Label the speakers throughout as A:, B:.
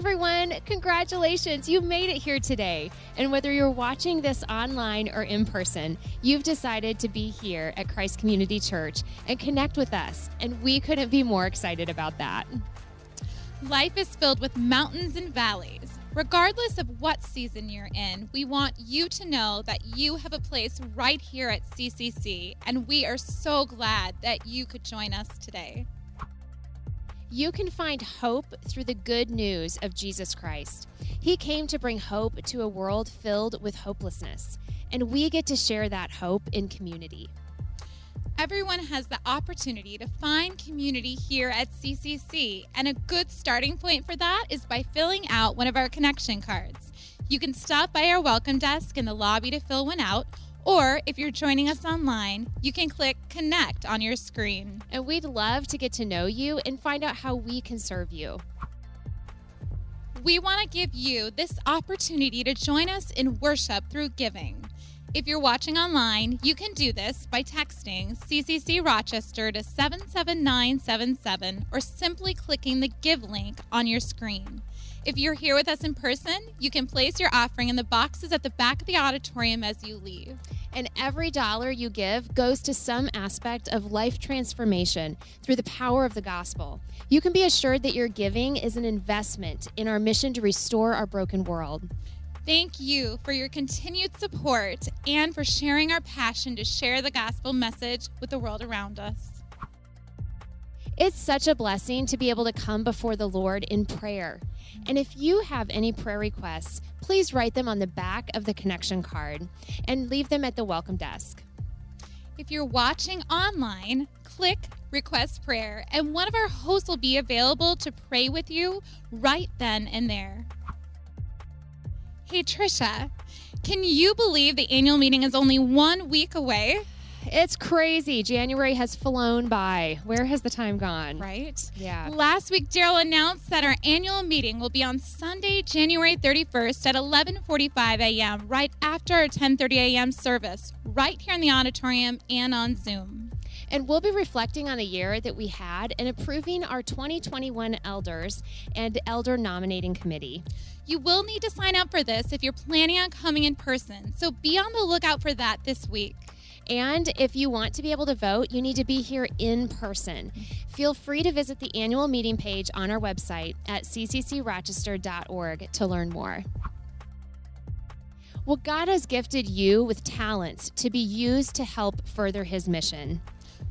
A: everyone. Congratulations. You made it here today. And whether you're watching this online or in person, you've decided to be here at Christ Community Church and connect with us. And we couldn't be more excited about that.
B: Life is filled with mountains and valleys. Regardless of what season you're in, we want you to know that you have a place right here at CCC, and we are so glad that you could join us today.
A: You can find hope through the good news of Jesus Christ. He came to bring hope to a world filled with hopelessness, and we get to share that hope in community.
B: Everyone has the opportunity to find community here at CCC, and a good starting point for that is by filling out one of our connection cards. You can stop by our welcome desk in the lobby to fill one out, or if you're joining us online, you can click Connect on your screen.
A: And we'd love to get to know you and find out how we can serve you.
B: We want to give you this opportunity to join us in worship through giving. If you're watching online, you can do this by texting CCC Rochester to 77977 or simply clicking the Give link on your screen. If you're here with us in person, you can place your offering in the boxes at the back of the auditorium as you leave.
A: And every dollar you give goes to some aspect of life transformation through the power of the gospel. You can be assured that your giving is an investment in our mission to restore our broken world.
B: Thank you for your continued support and for sharing our passion to share the gospel message with the world around us.
A: It's such a blessing to be able to come before the Lord in prayer. And if you have any prayer requests, please write them on the back of the connection card and leave them at the welcome desk.
B: If you're watching online, click Request Prayer, and one of our hosts will be available to pray with you right then and there. Hey, Trisha, can you believe the annual meeting is only one week away?
A: It's crazy. January has flown by. Where has the time gone?
B: Right?
A: Yeah.
B: Last week, Daryl announced that our annual meeting will be on Sunday, January 31st at 11:45 a.m. right after our 10:30 a.m. service, right here in the auditorium and on Zoom.
A: And we'll be reflecting on the year that we had and approving our 2021 elders and elder nominating committee.
B: You will need to sign up for this if you're planning on coming in person, so be on the lookout for that this week.
A: And if you want to be able to vote, you need to be here in person. Feel free to visit the annual meeting page on our website at cccrochester.org to learn more. Well, God has gifted you with talents to be used to help further His mission.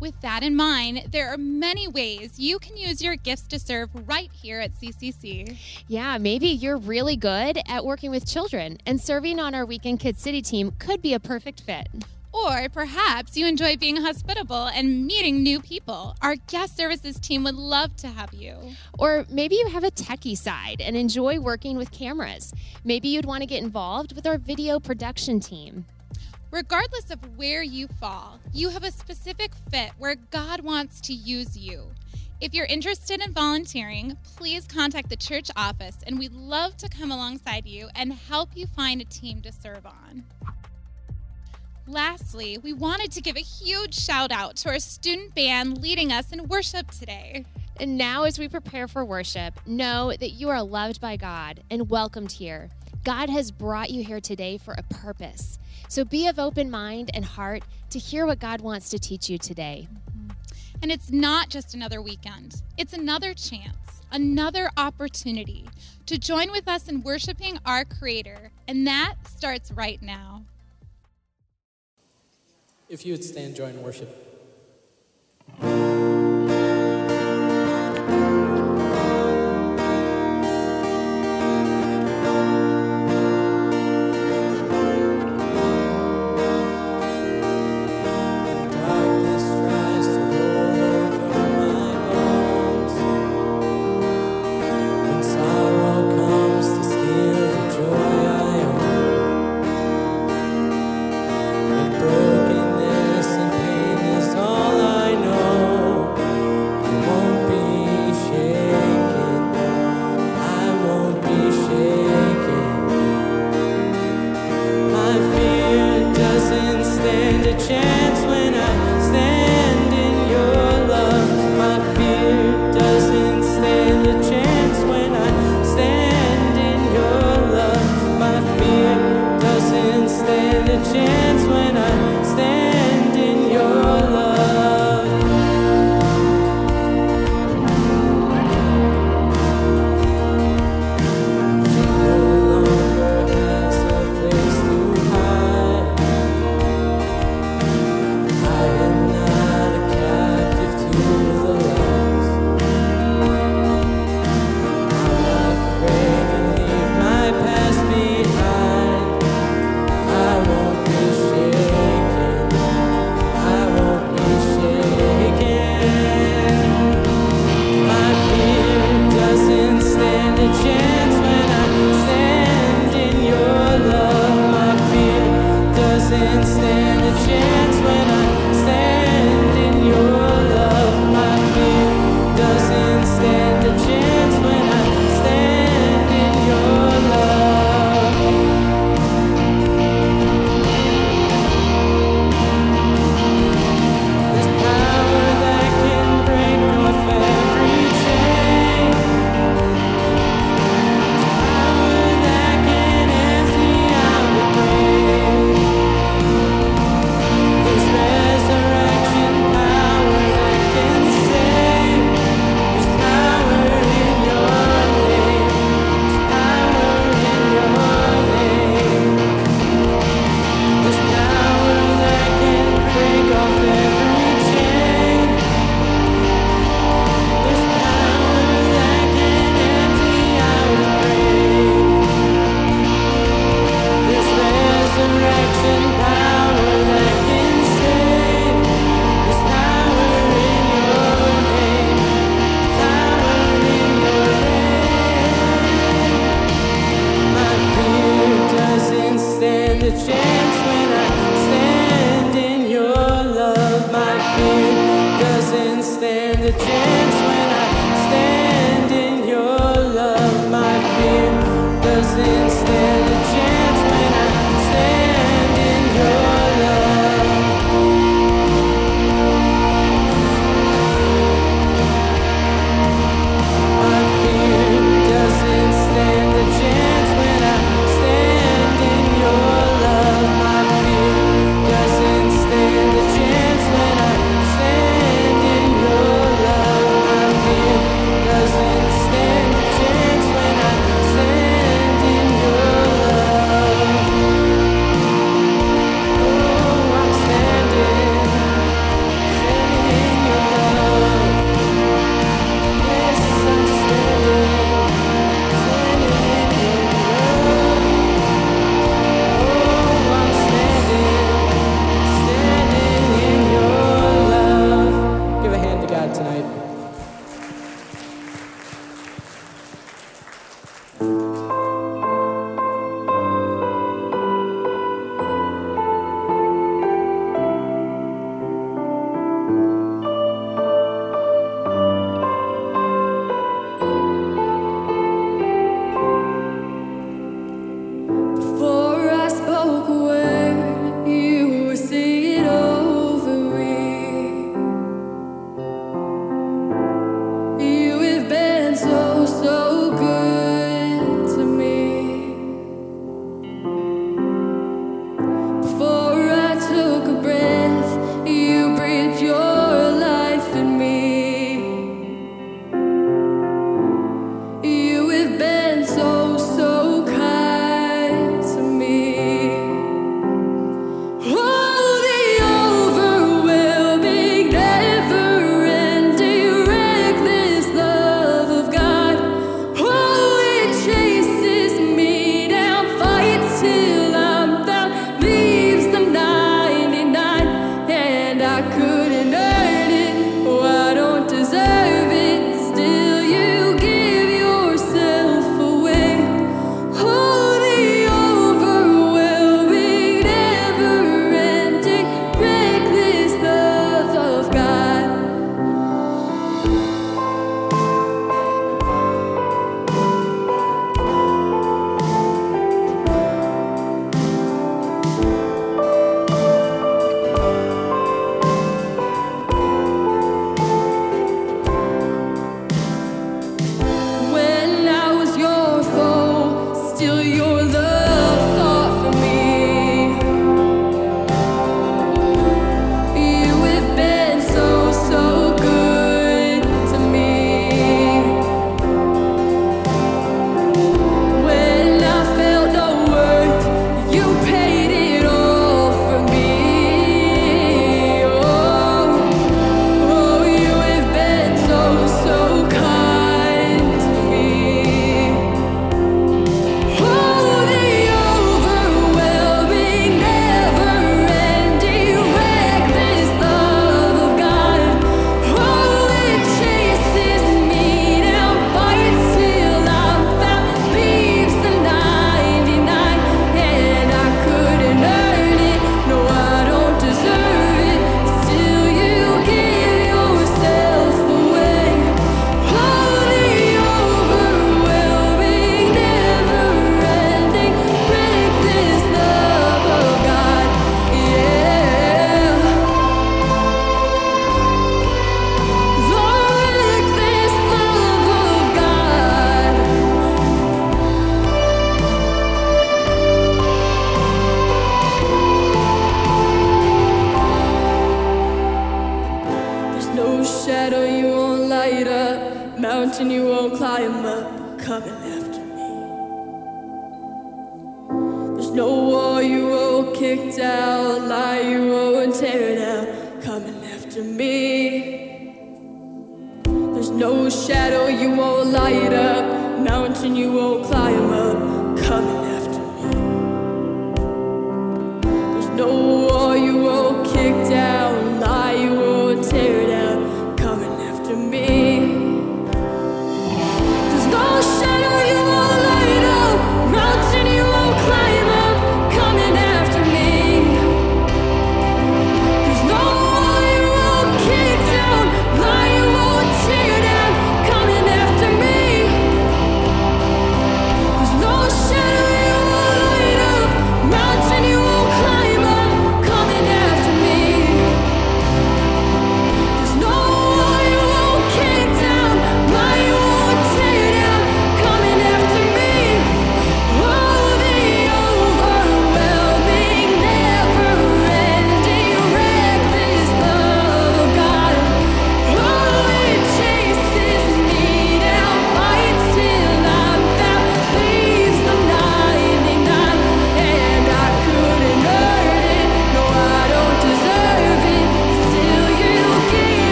B: With that in mind, there are many ways you can use your gifts to serve right here at CCC.
A: Yeah, maybe you're really good at working with children, and serving on our Weekend Kids City team could be a perfect fit.
B: Or perhaps you enjoy being hospitable and meeting new people. Our guest services team would love to have you.
A: Or maybe you have a techie side and enjoy working with cameras. Maybe you'd want to get involved with our video production team.
B: Regardless of where you fall, you have a specific fit where God wants to use you. If you're interested in volunteering, please contact the church office and we'd love to come alongside you and help you find a team to serve on. Lastly, we wanted to give a huge shout out to our student band leading us in worship today.
A: And now, as we prepare for worship, know that you are loved by God and welcomed here. God has brought you here today for a purpose. So be of open mind and heart to hear what God wants to teach you today. Mm-hmm.
B: And it's not just another weekend, it's another chance, another opportunity to join with us in worshiping our Creator. And that starts right now.
C: If you would stand, join worship.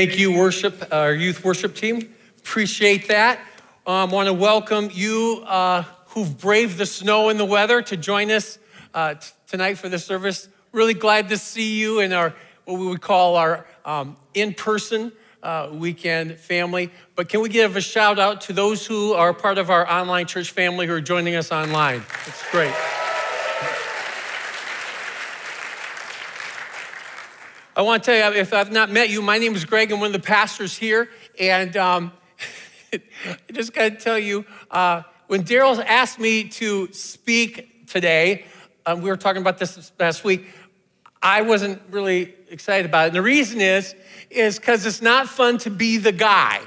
D: Thank you, worship, our youth worship team. Appreciate that. I um, want to welcome you uh, who've braved the snow and the weather to join us uh, t- tonight for this service. Really glad to see you in our what we would call our um, in-person uh, weekend family. But can we give a shout out to those who are part of our online church family who are joining us online? It's great. I want to tell you, if I've not met you, my name is Greg. I'm one of the pastors here. And um, I just got to tell you, uh, when Daryl asked me to speak today, um, we were talking about this last week, I wasn't really excited about it. And the reason is, is because it's not fun to be the guy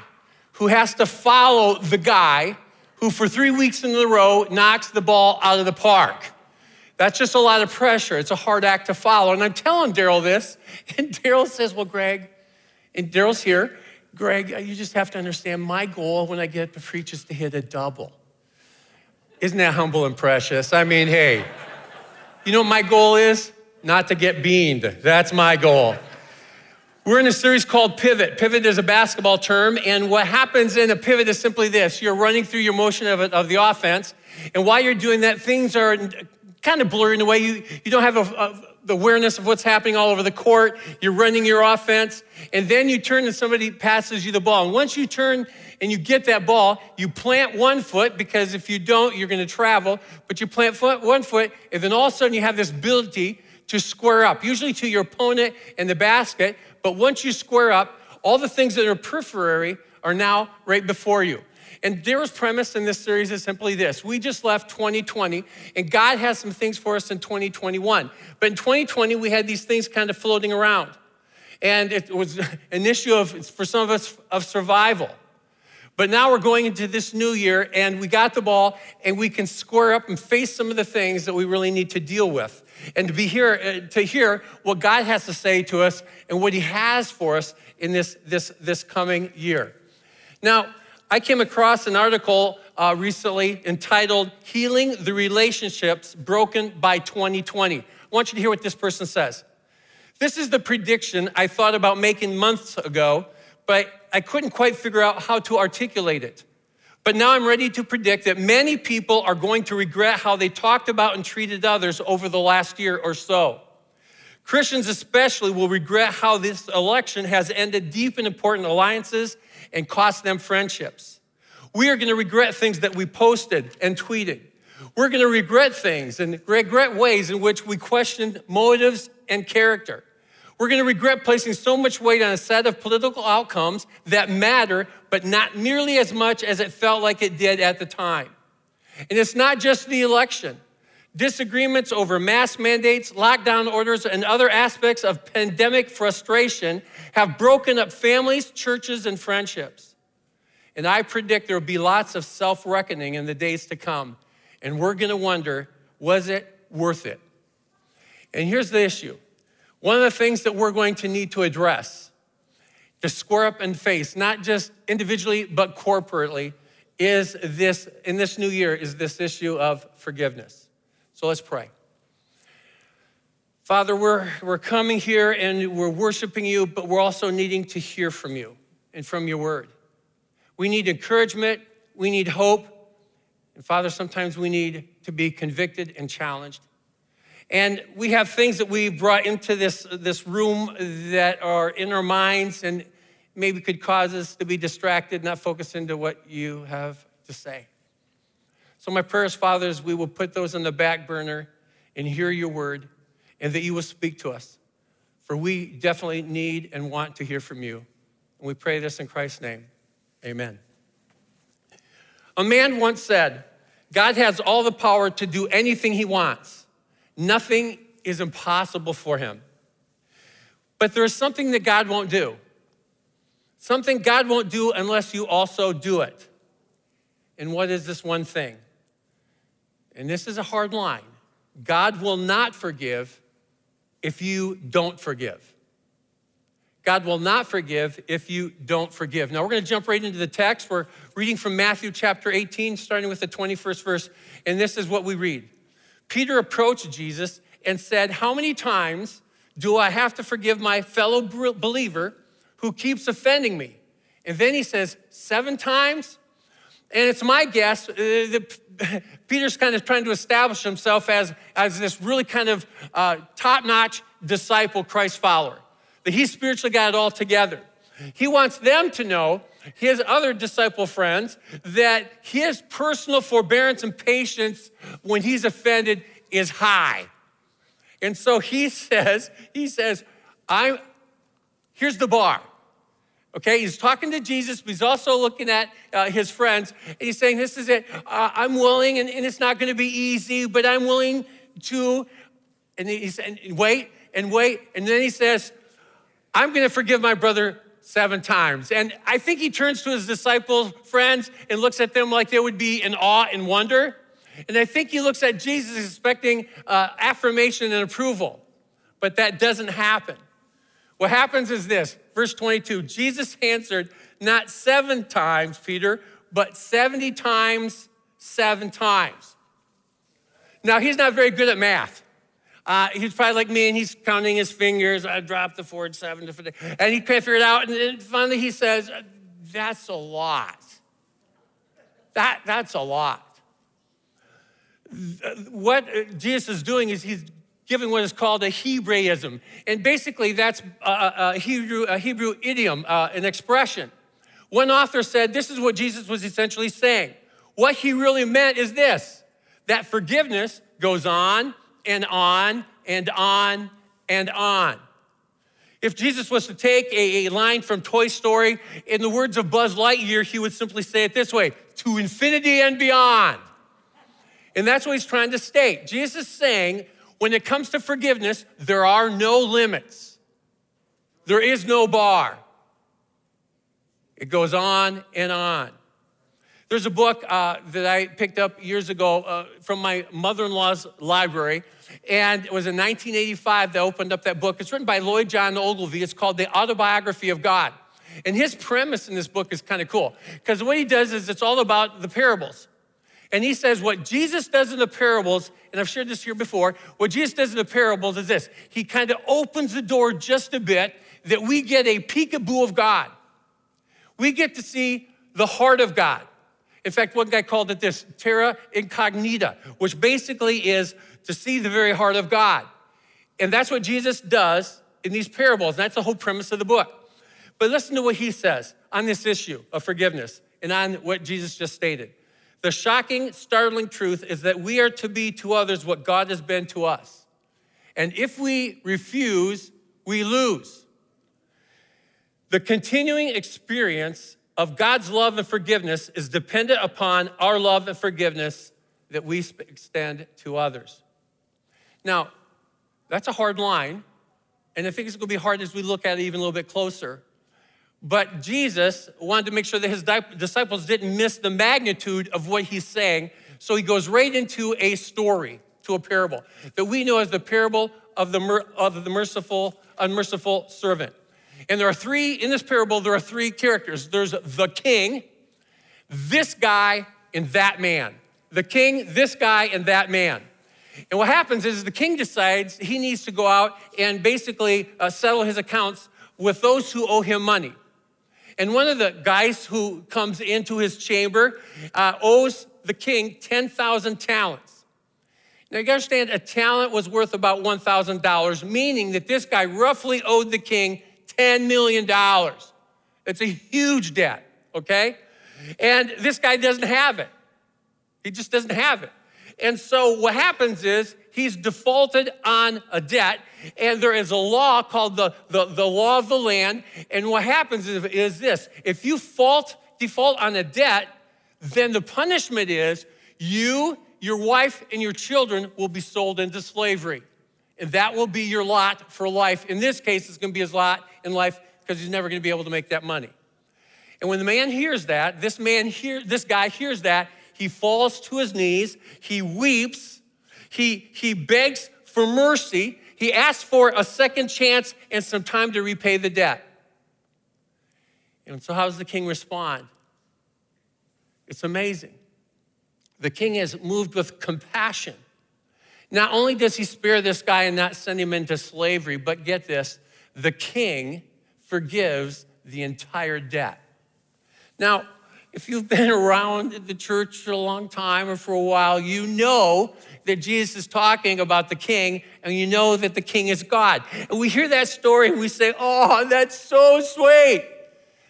D: who has to follow the guy who for three weeks in a row knocks the ball out of the park. That's just a lot of pressure. It's a hard act to follow. And I'm telling Daryl this, and Daryl says, Well, Greg, and Daryl's here, Greg, uh, you just have to understand my goal when I get up to preach is to hit a double. Isn't that humble and precious? I mean, hey, you know what my goal is? Not to get beamed. That's my goal. We're in a series called Pivot. Pivot is a basketball term, and what happens in a pivot is simply this you're running through your motion of, of the offense, and while you're doing that, things are kind of blurry in a way. You, you don't have a, a, the awareness of what's happening all over the court. You're running your offense, and then you turn and somebody passes you the ball. And once you turn and you get that ball, you plant one foot because if you don't, you're going to travel. But you plant foot, one foot, and then all of a sudden you have this ability to square up, usually to your opponent and the basket. But once you square up, all the things that are periphery are now right before you. And Daryl's premise in this series is simply this We just left 2020, and God has some things for us in 2021. But in 2020, we had these things kind of floating around. And it was an issue of, for some of us, of survival. But now we're going into this new year, and we got the ball, and we can square up and face some of the things that we really need to deal with. And to be here, uh, to hear what God has to say to us and what He has for us in this, this, this coming year. Now, I came across an article uh, recently entitled Healing the Relationships Broken by 2020. I want you to hear what this person says. This is the prediction I thought about making months ago, but I couldn't quite figure out how to articulate it. But now I'm ready to predict that many people are going to regret how they talked about and treated others over the last year or so. Christians, especially, will regret how this election has ended deep and important alliances and cost them friendships. We are going to regret things that we posted and tweeted. We're going to regret things and regret ways in which we questioned motives and character. We're going to regret placing so much weight on a set of political outcomes that matter, but not nearly as much as it felt like it did at the time. And it's not just the election. Disagreements over mask mandates, lockdown orders, and other aspects of pandemic frustration have broken up families, churches, and friendships. And I predict there will be lots of self reckoning in the days to come. And we're going to wonder was it worth it? And here's the issue one of the things that we're going to need to address to square up and face, not just individually, but corporately, is this, in this new year, is this issue of forgiveness. So let's pray. Father, we're, we're coming here and we're worshiping you, but we're also needing to hear from you and from your word. We need encouragement, we need hope, and Father, sometimes we need to be convicted and challenged. And we have things that we brought into this, this room that are in our minds and maybe could cause us to be distracted, not focus into what you have to say. So, my prayers, Father, is we will put those on the back burner and hear your word and that you will speak to us. For we definitely need and want to hear from you. And we pray this in Christ's name. Amen. A man once said, God has all the power to do anything he wants. Nothing is impossible for him. But there is something that God won't do. Something God won't do unless you also do it. And what is this one thing? And this is a hard line God will not forgive if you don't forgive. God will not forgive if you don't forgive. Now, we're going to jump right into the text. We're reading from Matthew chapter 18, starting with the 21st verse, and this is what we read. Peter approached Jesus and said, How many times do I have to forgive my fellow believer who keeps offending me. And then he says, Seven times? And it's my guess uh, that Peter's kind of trying to establish himself as, as this really kind of uh, top notch disciple, Christ follower, that he's spiritually got it all together. He wants them to know, his other disciple friends, that his personal forbearance and patience when he's offended is high. And so he says, he says, I'm, here's the bar. Okay, he's talking to Jesus, but he's also looking at uh, his friends. And he's saying, This is it. Uh, I'm willing, and, and it's not going to be easy, but I'm willing to. And he's and wait and wait. And then he says, I'm going to forgive my brother seven times. And I think he turns to his disciples, friends, and looks at them like they would be in awe and wonder. And I think he looks at Jesus expecting uh, affirmation and approval, but that doesn't happen. What happens is this verse 22 Jesus answered, Not seven times, Peter, but 70 times, seven times. Now, he's not very good at math. Uh, he's probably like me and he's counting his fingers. I dropped the four and seven, and he can't figure it out. And then finally he says, uh, That's a lot. That, that's a lot. Uh, what uh, Jesus is doing is he's giving what is called a Hebraism. And basically, that's a, a Hebrew, a Hebrew idiom, uh, an expression. One author said this is what Jesus was essentially saying. What he really meant is this that forgiveness goes on and on and on and on. If Jesus was to take a, a, line from Toy Story, in the words of Buzz Lightyear, he would simply say it this way to infinity and beyond. And that's what he's trying to state. Jesus is saying, when it comes to forgiveness, there are no limits, there is no bar. It goes on and on. There's a book uh, that I picked up years ago uh, from my mother in law's library, and it was in 1985 that opened up that book. It's written by Lloyd John Ogilvie. It's called The Autobiography of God. And his premise in this book is kind of cool because what he does is it's all about the parables. And he says what Jesus does in the parables, and I've shared this here before, what Jesus does in the parables is this He kind of opens the door just a bit that we get a peekaboo of God. We get to see the heart of God. In fact, one guy called it this terra incognita, which basically is to see the very heart of God. And that's what Jesus does in these parables. That's the whole premise of the book. But listen to what he says on this issue of forgiveness and on what Jesus just stated. The shocking, startling truth is that we are to be to others what God has been to us. And if we refuse, we lose. The continuing experience of God's love and forgiveness is dependent upon our love and forgiveness that we extend to others. Now, that's a hard line, and I think it's gonna be hard as we look at it even a little bit closer. But Jesus wanted to make sure that his disciples didn't miss the magnitude of what he's saying. So he goes right into a story, to a parable that we know as the parable of the, of the merciful, unmerciful servant. And there are three, in this parable, there are three characters there's the king, this guy, and that man. The king, this guy, and that man. And what happens is the king decides he needs to go out and basically uh, settle his accounts with those who owe him money. And one of the guys who comes into his chamber uh, owes the king 10,000 talents. Now, you understand, a talent was worth about $1,000, meaning that this guy roughly owed the king $10 million. It's a huge debt, okay? And this guy doesn't have it. He just doesn't have it. And so what happens is he's defaulted on a debt, and there is a law called the, the, the law of the land. And what happens is, is this if you fault, default on a debt, then the punishment is you, your wife, and your children will be sold into slavery. And that will be your lot for life. In this case, it's gonna be his lot in life because he's never gonna be able to make that money. And when the man hears that, this man here, this guy hears that, he falls to his knees, he weeps, he, he begs for mercy, he asks for a second chance and some time to repay the debt. And so, how does the king respond? It's amazing. The king is moved with compassion. Not only does he spare this guy and not send him into slavery, but get this the king forgives the entire debt. Now, if you've been around the church for a long time or for a while, you know that Jesus is talking about the king and you know that the king is God. And we hear that story and we say, oh, that's so sweet.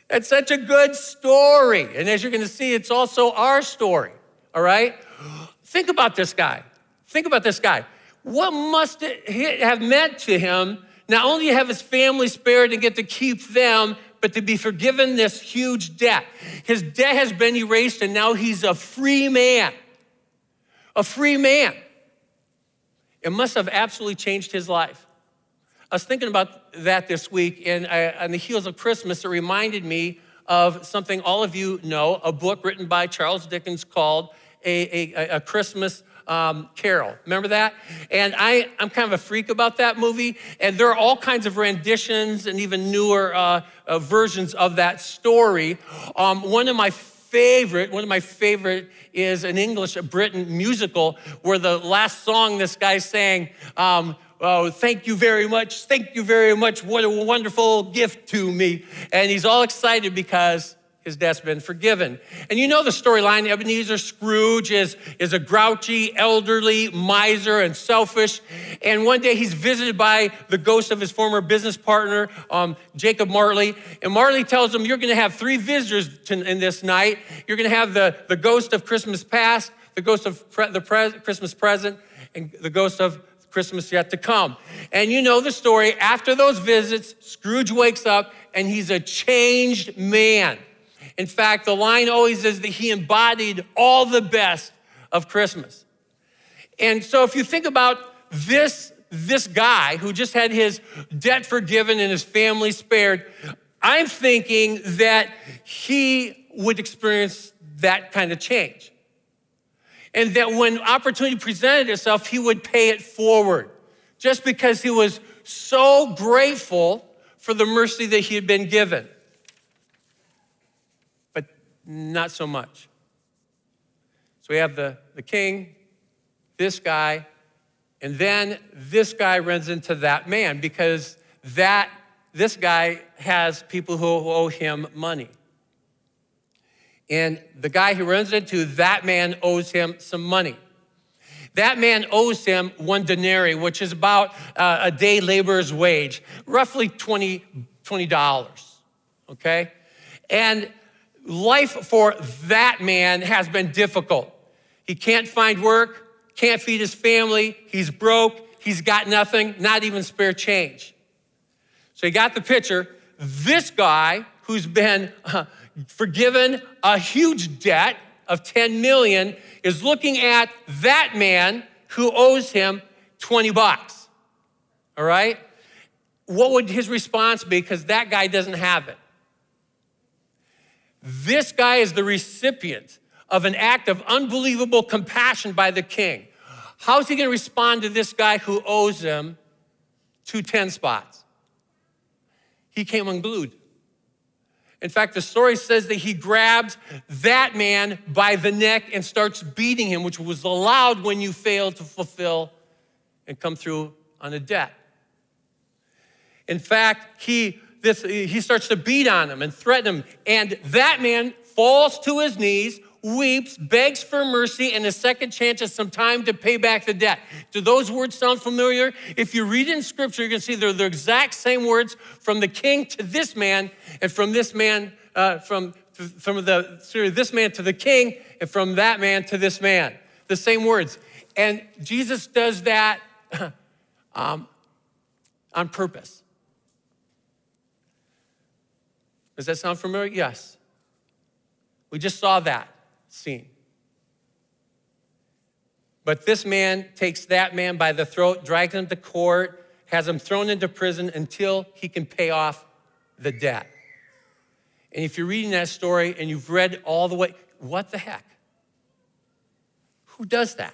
D: That's such a good story. And as you're going to see, it's also our story, all right? Think about this guy. Think about this guy. What must it have meant to him not only to have his family spared and get to keep them, but to be forgiven this huge debt? His debt has been erased and now he's a free man. A free man. It must have absolutely changed his life. I was thinking about that this week, and I, on the heels of Christmas, it reminded me of something all of you know a book written by Charles Dickens called A, a, a Christmas um, Carol. Remember that? And I, I'm kind of a freak about that movie. And there are all kinds of renditions and even newer uh, uh, versions of that story. Um, one of my favorite, one of my favorite is an English a Britain musical where the last song this guy sang, um, Oh, thank you very much. Thank you very much. What a wonderful gift to me. And he's all excited because his debt's been forgiven. And you know the storyline Ebenezer Scrooge is, is a grouchy, elderly miser and selfish. And one day he's visited by the ghost of his former business partner, um, Jacob Marley. And Marley tells him, You're going to have three visitors to, in this night. You're going to have the, the ghost of Christmas past, the ghost of pre- the pre- Christmas present, and the ghost of Christmas yet to come. And you know the story. After those visits, Scrooge wakes up and he's a changed man. In fact, the line always is that he embodied all the best of Christmas. And so if you think about this, this guy who just had his debt forgiven and his family spared, I'm thinking that he would experience that kind of change and that when opportunity presented itself, he would pay it forward just because he was so grateful for the mercy that he had been given. Not so much. So we have the, the king, this guy, and then this guy runs into that man because that this guy has people who owe him money. And the guy who runs into, that man owes him some money. That man owes him one denarii, which is about uh, a day laborer's wage, roughly 20, $20, okay? And life for that man has been difficult. He can't find work, can't feed his family, he's broke, he's got nothing, not even spare change. So you got the picture. This guy who's been uh, forgiven a huge debt of 10 million is looking at that man who owes him 20 bucks. All right? What would his response be? Because that guy doesn't have it. This guy is the recipient of an act of unbelievable compassion by the king. How's he going to respond to this guy who owes him two 10 spots? He came unglued. In fact, the story says that he grabs that man by the neck and starts beating him, which was allowed when you fail to fulfill and come through on a debt. In fact, he, this, he starts to beat on him and threaten him, and that man falls to his knees, weeps, begs for mercy, and a second chance at some time to pay back the debt. Do those words sound familiar? If you read in scripture, you can see they're the exact same words from the king to this man, and from this man, uh, from, from the, sorry, this man to the king, and from that man to this man. The same words. And Jesus does that um, on purpose. Does that sound familiar? Yes. We just saw that scene. But this man takes that man by the throat, drags him to court, has him thrown into prison until he can pay off the debt. And if you're reading that story and you've read all the way, what the heck? Who does that?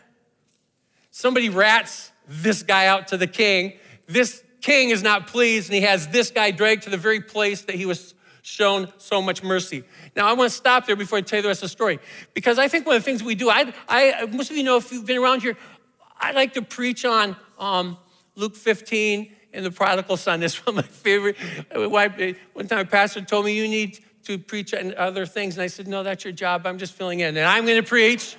D: Somebody rats this guy out to the king. This king is not pleased, and he has this guy dragged to the very place that he was shown so much mercy. Now, I want to stop there before I tell you the rest of the story, because I think one of the things we do, I, I most of you know if you've been around here, I like to preach on um, Luke 15 and the prodigal son. This is one of my favorite. One time, a pastor told me, You need to preach on other things. And I said, No, that's your job. I'm just filling in. And I'm going to preach.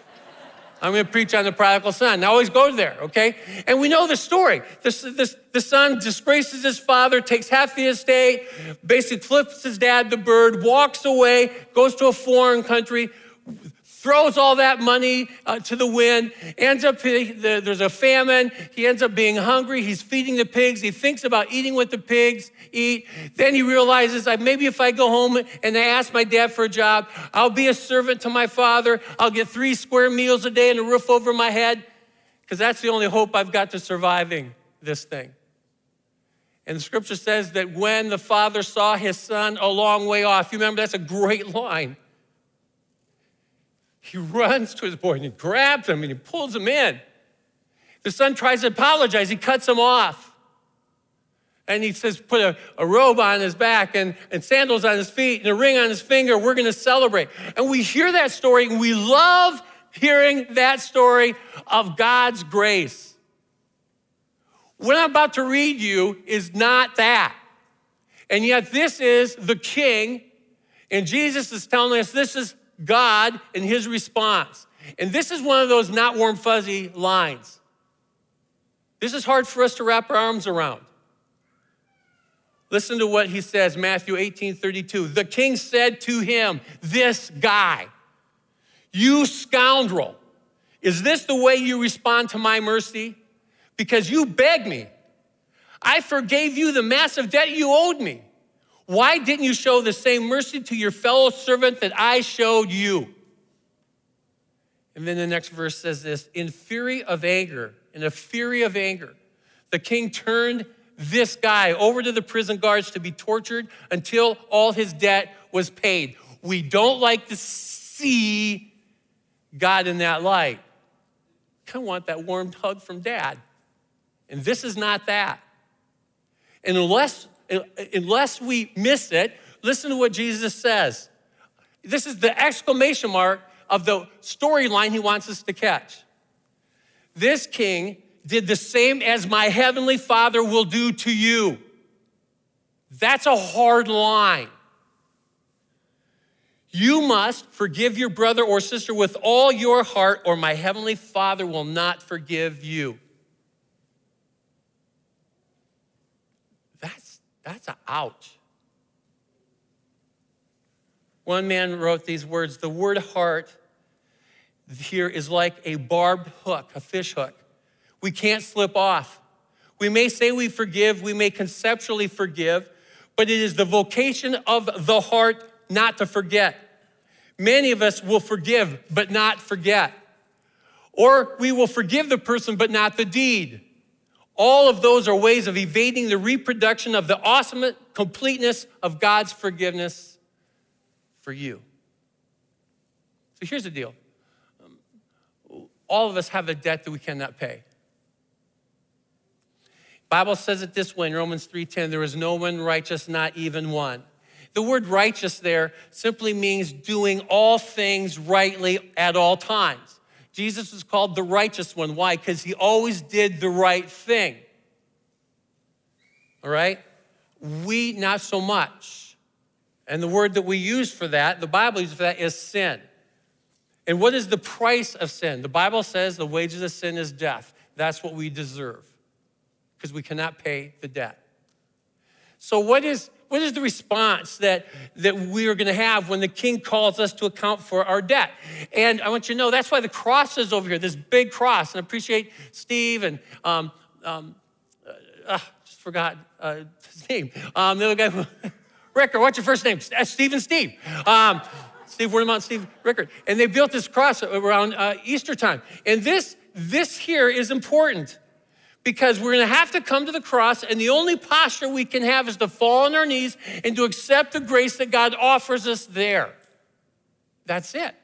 D: I'm going to preach on the prodigal son. Now, always go there, okay? And we know the story. This, this, the son disgraces his father, takes half the estate, basically flips his dad the bird, walks away, goes to a foreign country, throws all that money uh, to the wind, ends up, there's a famine. He ends up being hungry. He's feeding the pigs. He thinks about eating what the pigs eat. Then he realizes, like, maybe if I go home and I ask my dad for a job, I'll be a servant to my father. I'll get three square meals a day and a roof over my head, because that's the only hope I've got to surviving this thing. And the scripture says that when the father saw his son a long way off, you remember that's a great line. He runs to his boy and he grabs him and he pulls him in. The son tries to apologize, he cuts him off. And he says, put a, a robe on his back and, and sandals on his feet and a ring on his finger. We're going to celebrate. And we hear that story and we love hearing that story of God's grace. What I'm about to read you is not that. And yet, this is the king, and Jesus is telling us this is God and his response. And this is one of those not warm, fuzzy lines. This is hard for us to wrap our arms around. Listen to what he says, Matthew 18 32. The king said to him, This guy, you scoundrel, is this the way you respond to my mercy? Because you begged me. I forgave you the massive debt you owed me. Why didn't you show the same mercy to your fellow servant that I showed you? And then the next verse says this In fury of anger, in a fury of anger, the king turned this guy over to the prison guards to be tortured until all his debt was paid. We don't like to see God in that light. I want that warm hug from dad. And this is not that. And unless unless we miss it, listen to what Jesus says. This is the exclamation mark of the storyline he wants us to catch. This king did the same as my heavenly father will do to you. That's a hard line. You must forgive your brother or sister with all your heart, or my heavenly father will not forgive you. That's a ouch. One man wrote these words The word heart here is like a barbed hook, a fish hook. We can't slip off. We may say we forgive, we may conceptually forgive, but it is the vocation of the heart not to forget. Many of us will forgive, but not forget. Or we will forgive the person, but not the deed. All of those are ways of evading the reproduction of the awesome completeness of God's forgiveness for you. So here's the deal um, all of us have a debt that we cannot pay. Bible says it this way in Romans 3:10 there is no one righteous not even one. The word righteous there simply means doing all things rightly at all times. Jesus was called the righteous one. Why? Because he always did the right thing. All right? We, not so much. And the word that we use for that, the Bible uses for that, is sin. And what is the price of sin? The Bible says the wages of sin is death. That's what we deserve because we cannot pay the debt. So, what is what is the response that, that we are going to have when the king calls us to account for our debt? And I want you to know that's why the cross is over here, this big cross. And I appreciate Steve and um, um, uh, uh, just forgot uh, his name. Um, the other guy, Rickard, what's your first name? Uh, Steve and Steve. Um, Steve Wordemont, Steve Rickard. And they built this cross around uh, Easter time. And this, this here is important because we're going to have to come to the cross, and the only posture we can have is to fall on our knees and to accept the grace that God offers us there. That's it.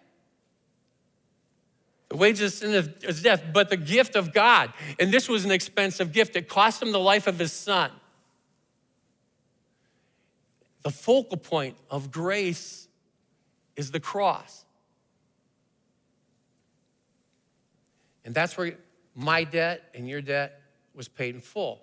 D: The wages of sin is death, but the gift of God, and this was an expensive gift, it cost him the life of his son. The focal point of grace is the cross. And that's where my debt and your debt was paid in full.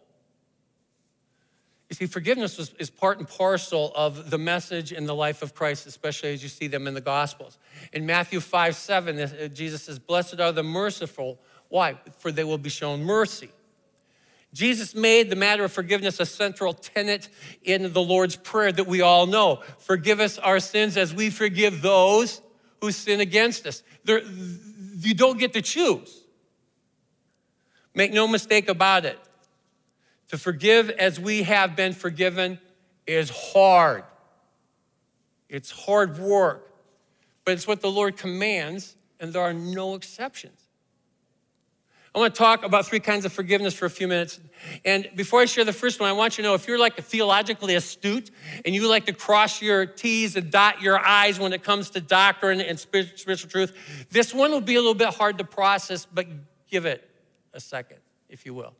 D: You see, forgiveness is, is part and parcel of the message in the life of Christ, especially as you see them in the Gospels. In Matthew 5 7, uh, Jesus says, Blessed are the merciful. Why? For they will be shown mercy. Jesus made the matter of forgiveness a central tenet in the Lord's Prayer that we all know. Forgive us our sins as we forgive those who sin against us. There, you don't get to choose. Make no mistake about it. To forgive as we have been forgiven is hard. It's hard work, but it's what the Lord commands, and there are no exceptions. I want to talk about three kinds of forgiveness for a few minutes. And before I share the first one, I want you to know if you're like a theologically astute and you like to cross your T's and dot your I's when it comes to doctrine and spiritual truth, this one will be a little bit hard to process, but give it a second, if you will.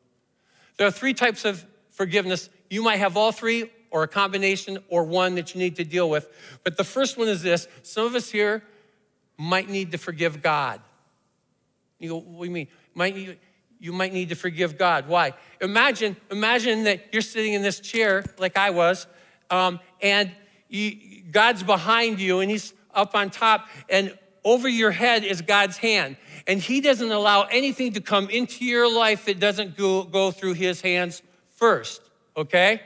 D: There are three types of forgiveness. You might have all three or a combination or one that you need to deal with. But the first one is this some of us here might need to forgive God. You go, what do you mean? Might you, you might need to forgive God. Why? Imagine, imagine that you're sitting in this chair like I was, um, and you, God's behind you, and He's up on top, and over your head is God's hand. And He doesn't allow anything to come into your life that doesn't go, go through His hands first, okay?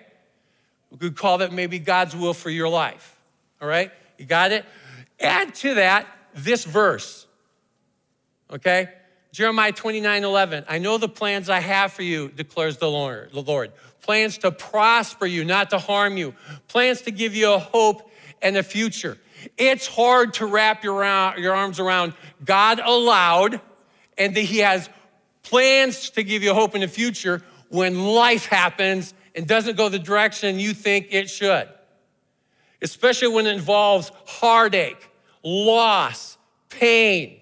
D: We could call that maybe God's will for your life, all right? You got it? Add to that this verse, okay? Jeremiah 29 11. I know the plans I have for you, declares the Lord. The Lord. Plans to prosper you, not to harm you. Plans to give you a hope and a future. It's hard to wrap your, your arms around God allowed and that He has plans to give you hope in the future when life happens and doesn't go the direction you think it should. Especially when it involves heartache, loss, pain.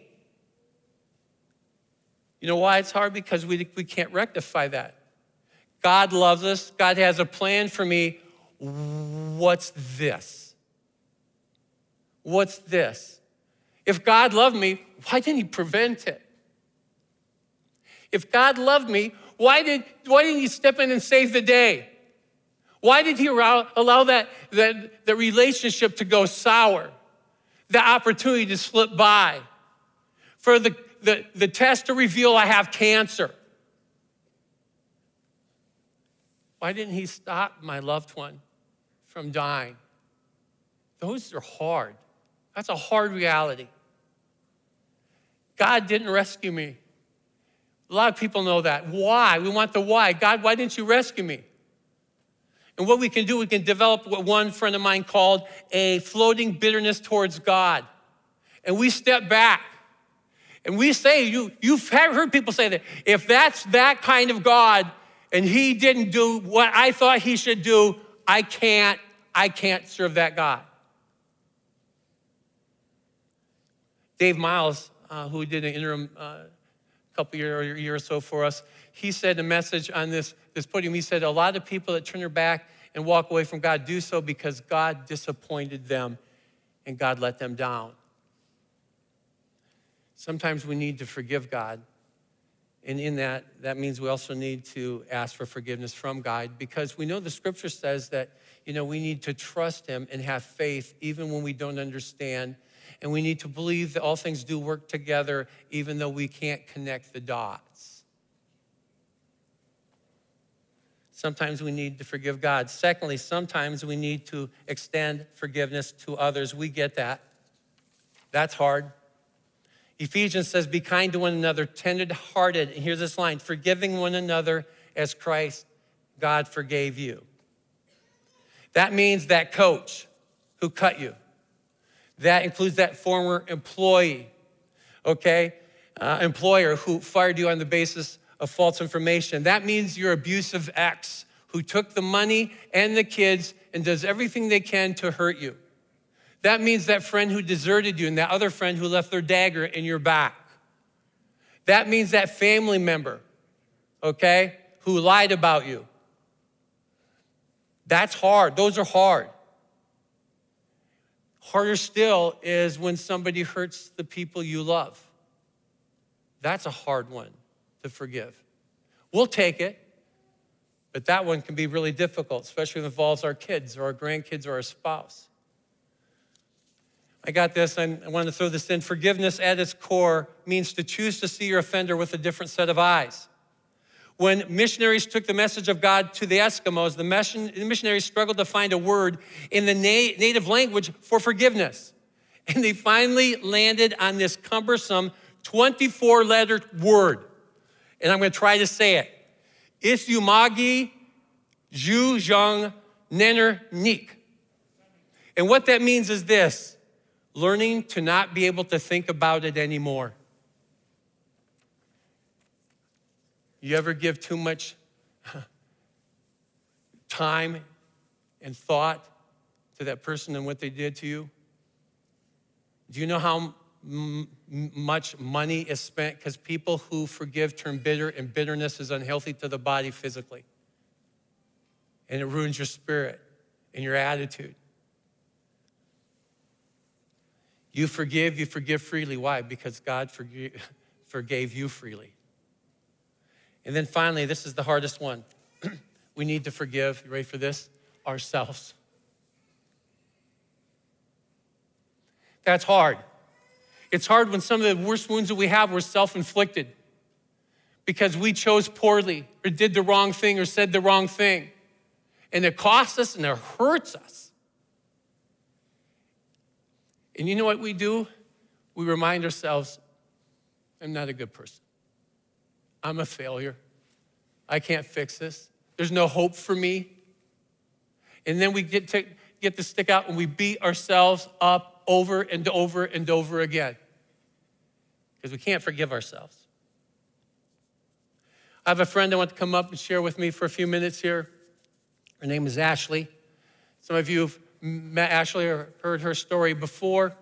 D: You know why it's hard? Because we, we can't rectify that. God loves us, God has a plan for me. What's this? What's this? If God loved me, why didn't He prevent it? If God loved me, why, did, why didn't He step in and save the day? Why did He allow, allow that, that, that relationship to go sour? The opportunity to slip by? For the, the, the test to reveal I have cancer? Why didn't He stop my loved one from dying? Those are hard. That's a hard reality. God didn't rescue me. A lot of people know that. Why? We want the why. God, why didn't you rescue me? And what we can do, we can develop what one friend of mine called a floating bitterness towards God. And we step back and we say, you, you've heard people say that if that's that kind of God and he didn't do what I thought he should do, I can't, I can't serve that God. Dave Miles, uh, who did an interim uh, couple year, or year or so for us, he said a message on this, this podium. He said, A lot of people that turn their back and walk away from God do so because God disappointed them and God let them down. Sometimes we need to forgive God. And in that, that means we also need to ask for forgiveness from God because we know the scripture says that, you know, we need to trust Him and have faith even when we don't understand and we need to believe that all things do work together, even though we can't connect the dots. Sometimes we need to forgive God. Secondly, sometimes we need to extend forgiveness to others. We get that. That's hard. Ephesians says, Be kind to one another, tender hearted. And here's this line forgiving one another as Christ, God, forgave you. That means that coach who cut you, that includes that former employee, okay? Uh, employer who fired you on the basis of false information. That means your abusive ex who took the money and the kids and does everything they can to hurt you. That means that friend who deserted you and that other friend who left their dagger in your back. That means that family member, okay, who lied about you. That's hard. Those are hard. Harder still is when somebody hurts the people you love. That's a hard one to forgive. We'll take it, But that one can be really difficult, especially if it involves our kids or our grandkids or our spouse. I got this, and I wanted to throw this in. Forgiveness at its core means to choose to see your offender with a different set of eyes. When missionaries took the message of God to the Eskimos, the missionaries struggled to find a word in the na- native language for forgiveness. And they finally landed on this cumbersome 24 letter word. And I'm going to try to say it. Isyumagi Zhu Zhang Nenner Nik. And what that means is this learning to not be able to think about it anymore. You ever give too much time and thought to that person and what they did to you? Do you know how m- much money is spent? Because people who forgive turn bitter, and bitterness is unhealthy to the body physically. And it ruins your spirit and your attitude. You forgive, you forgive freely. Why? Because God forgive, forgave you freely. And then finally, this is the hardest one. we need to forgive, you ready for this? Ourselves. That's hard. It's hard when some of the worst wounds that we have were self inflicted because we chose poorly or did the wrong thing or said the wrong thing. And it costs us and it hurts us. And you know what we do? We remind ourselves, I'm not a good person. I'm a failure. I can't fix this. There's no hope for me. And then we get to get to stick out and we beat ourselves up over and over and over again because we can't forgive ourselves. I have a friend I want to come up and share with me for a few minutes here. Her name is Ashley. Some of you have met Ashley or heard her story before,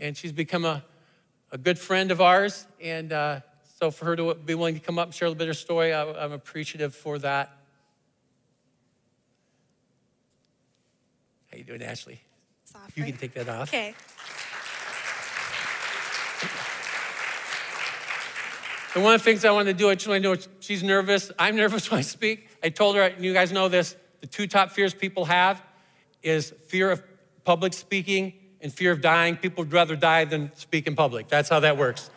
D: and she's become a, a good friend of ours. And uh, so for her to be willing to come up and share a little bit of her story, I, I'm appreciative for that. How you doing, Ashley? You can take that off.
E: Okay.
D: And one of the things I want to do, I just want to know she's nervous. I'm nervous when I speak. I told her, and you guys know this, the two top fears people have is fear of public speaking and fear of dying. People would rather die than speak in public. That's how that works.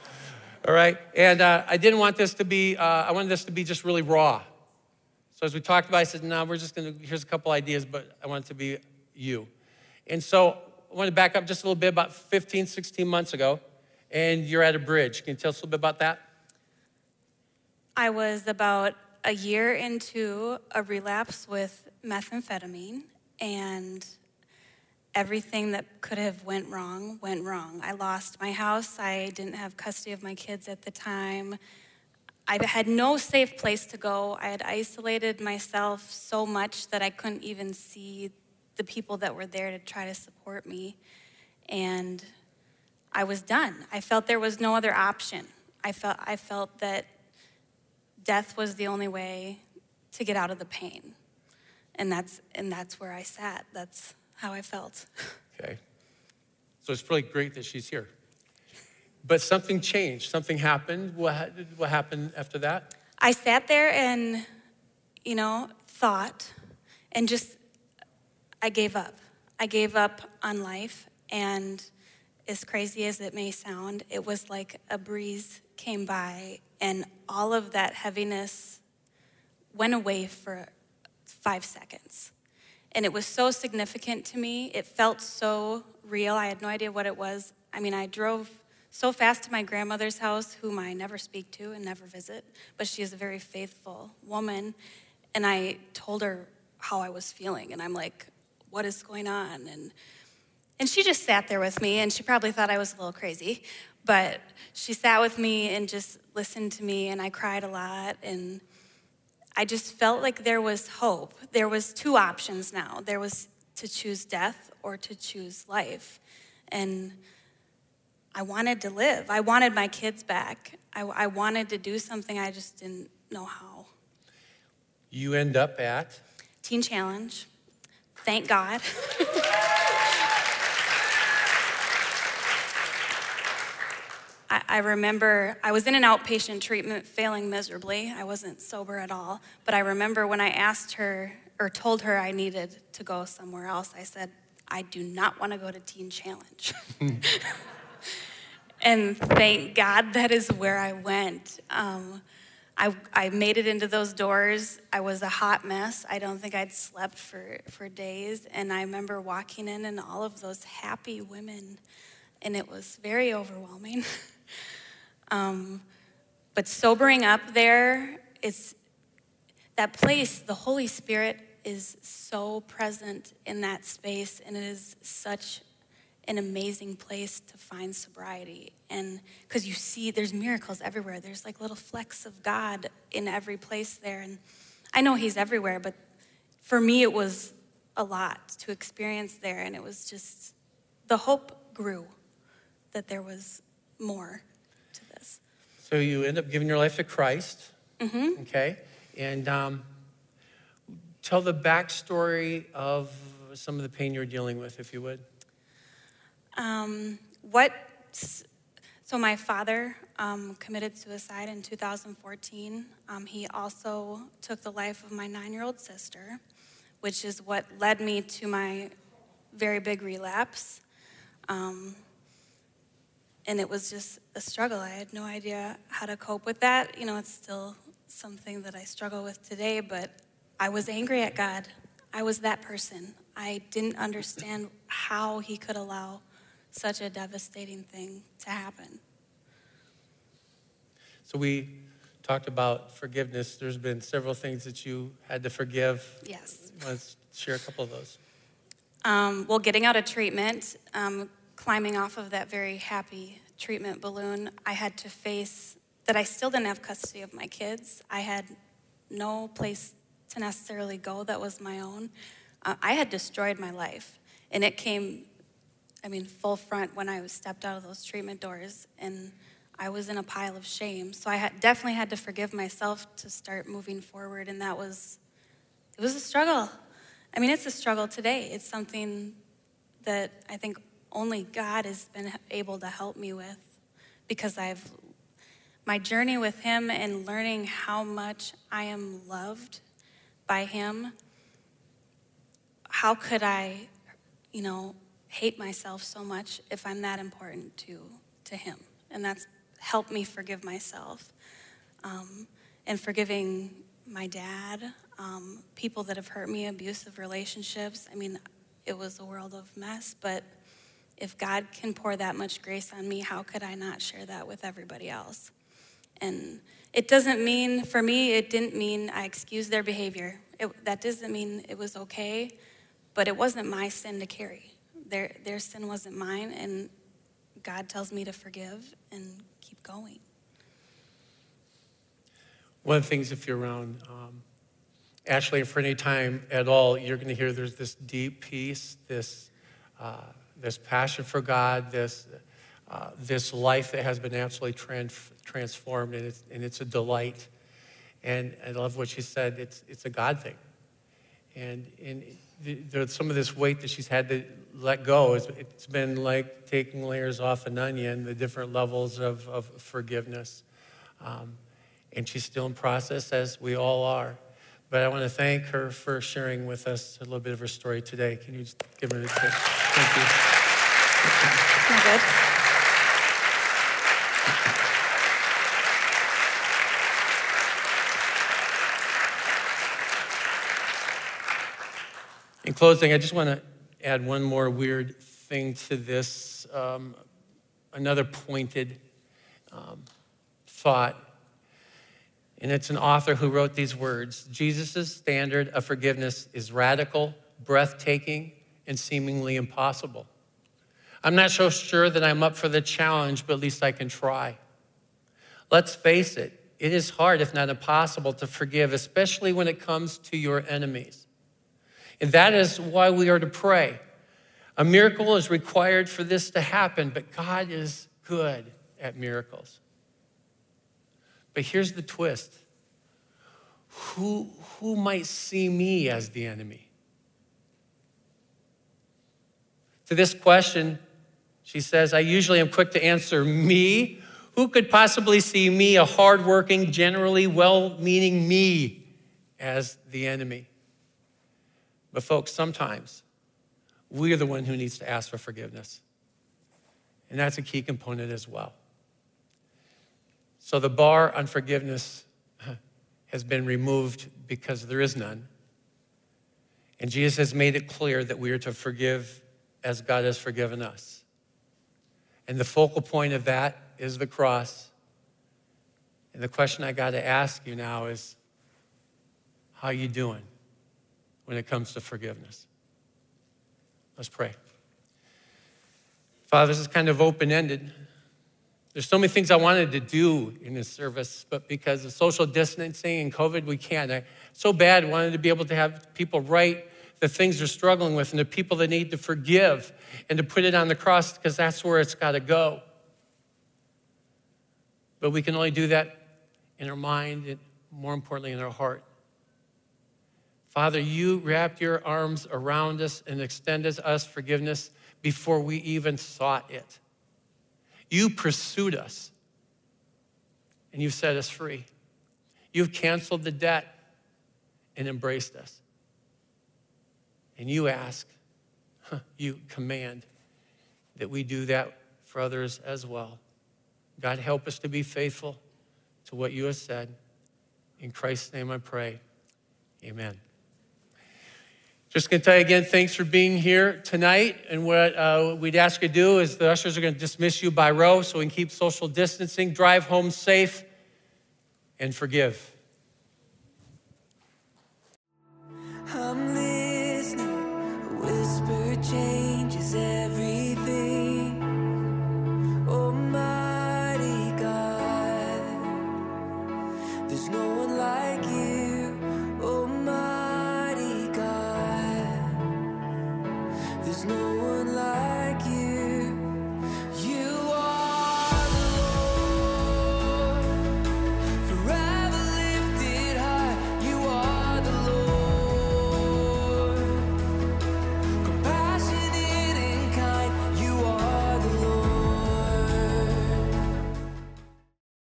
D: All right? And uh, I didn't want this to be, uh, I wanted this to be just really raw. So as we talked about, I said, no, we're just gonna, here's a couple ideas, but I want it to be you. And so I want to back up just a little bit about 15, 16 months ago, and you're at a bridge. Can you tell us a little bit about that?
E: I was about a year into a relapse with methamphetamine, and everything that could have went wrong went wrong. I lost my house. I didn't have custody of my kids at the time. I had no safe place to go. I had isolated myself so much that I couldn't even see the people that were there to try to support me. And I was done. I felt there was no other option. I felt, I felt that death was the only way to get out of the pain and that's and that's where I sat. That's how I felt.
D: Okay. So it's really great that she's here. But something changed. Something happened. What, what happened after that?
E: I sat there and, you know, thought and just, I gave up. I gave up on life. And as crazy as it may sound, it was like a breeze came by and all of that heaviness went away for five seconds. And it was so significant to me. It felt so real. I had no idea what it was. I mean, I drove so fast to my grandmother's house, whom I never speak to and never visit, but she is a very faithful woman. And I told her how I was feeling, and I'm like, what is going on? And, and she just sat there with me, and she probably thought I was a little crazy, but she sat with me and just listened to me, and I cried a lot. And I just felt like there was hope. There was two options now. There was to choose death or to choose life. And I wanted to live. I wanted my kids back. I, I wanted to do something. I just didn't know how.
D: You end up at?
E: Teen Challenge. Thank God. I, I, remember I was in an outpatient treatment failing miserably. I wasn't sober at all. But I remember when I asked her or told her I needed to go somewhere else, I said, I do not want to go to Teen Challenge. and thank God that is where I went. Um, I, I made it into those doors. I was a hot mess. I don't think I'd slept for, for days. And I remember walking in and all of those happy women, and it was very overwhelming. um, but sobering up there is that place, the Holy Spirit is so present in that space, and it is such an amazing place to find sobriety. And because you see, there's miracles everywhere. There's like little flecks of God in every place there. And I know He's everywhere, but for me, it was a lot to experience there. And it was just, the hope grew that there was more.
D: So you end up giving your life to Christ.
E: Mm-hmm.
D: Okay. And um, tell the backstory of some of the pain you're dealing with, if you would.
E: Um, what? So my father um, committed suicide in 2014. Um, he also took the life of my nine-year-old sister, which is what led me to my very big relapse. And it was just a struggle. I had no idea how to cope with that. You know, it's still something that I struggle with today, but I was angry at God. I was that person. I didn't understand how He could allow such a devastating thing to happen.
D: So we talked about forgiveness. There's been several things that you had to forgive.
E: Yes.
D: Let's share a couple of those.
E: Um, well, getting out of treatment, um, climbing off of that very happy treatment balloon, I had to face that I still didn't have custody of my kids. I had no place to necessarily go that was my own. Uh, I had destroyed my life, and it came I mean, full front when I stepped out of those treatment doors, and I was in a pile of shame. So I had, definitely had to forgive myself to start moving forward, and that was, it was a struggle. I mean, it's a struggle today. It's something that I think only God has been able to help me with because I've, my journey with Him and learning how much I am loved by Him. How could I, you know, hate myself so much if I'm that important to, to Him. And that's helped me forgive myself. Um, and forgiving my dad, um, people that have hurt me, abusive relationships. I mean, it was a world of mess, but if God can pour that much grace on me, how could I not share that with everybody else? And it doesn't mean, for me, it didn't mean I excused their behavior. It, that doesn't mean it was okay, but it wasn't my sin to carry their, their sin wasn't mine, and God tells me to forgive and keep going.
D: One of the things, if you're around um, Ashley for any time at all, you're going to hear there's this deep peace, this, uh, this passion for God, this, uh, this life that has been absolutely trans- transformed, and it's, and it's a delight. And I love what she said, it's, it's a God thing. And, and there's some of this weight that she's had to let go. It's, it's been like taking layers off an onion, the different levels of, of forgiveness. Um, and she's still in process, as we all are. But I want to thank her for sharing with us a little bit of her story today. Can you give her a kiss? Thank you.
E: good.
D: In closing, I just want to add one more weird thing to this, um, another pointed um, thought. And it's an author who wrote these words Jesus' standard of forgiveness is radical, breathtaking, and seemingly impossible. I'm not so sure that I'm up for the challenge, but at least I can try. Let's face it, it is hard, if not impossible, to forgive, especially when it comes to your enemies. And that is why we are to pray. A miracle is required for this to happen, but God is good at miracles. But here's the twist who, who might see me as the enemy? To this question, she says, I usually am quick to answer me. Who could possibly see me, a hardworking, generally well meaning me, as the enemy? But, folks, sometimes we are the one who needs to ask for forgiveness. And that's a key component as well. So, the bar on forgiveness has been removed because there is none. And Jesus has made it clear that we are to forgive as God has forgiven us. And the focal point of that is the cross. And the question I got to ask you now is how you doing when it comes to forgiveness? Let's pray. Father, this is kind of open-ended. There's so many things I wanted to do in this service, but because of social distancing and COVID, we can't. I so bad wanted to be able to have people write the things they're struggling with and the people that need to forgive and to put it on the cross because that's where it's got to go. But we can only do that in our mind and more importantly in our heart. Father, you wrapped your arms around us and extended us forgiveness before we even sought it. You pursued us and you set us free. You've canceled the debt and embraced us. And you ask, you command that we do that for others as well. God, help us to be faithful to what you have said. In Christ's name I pray. Amen. Just going to tell you again, thanks for being here tonight. And what uh, we'd ask you to do is the ushers are going to dismiss you by row so we can keep social distancing, drive home safe, and forgive.
C: I'm listening. Whisper changes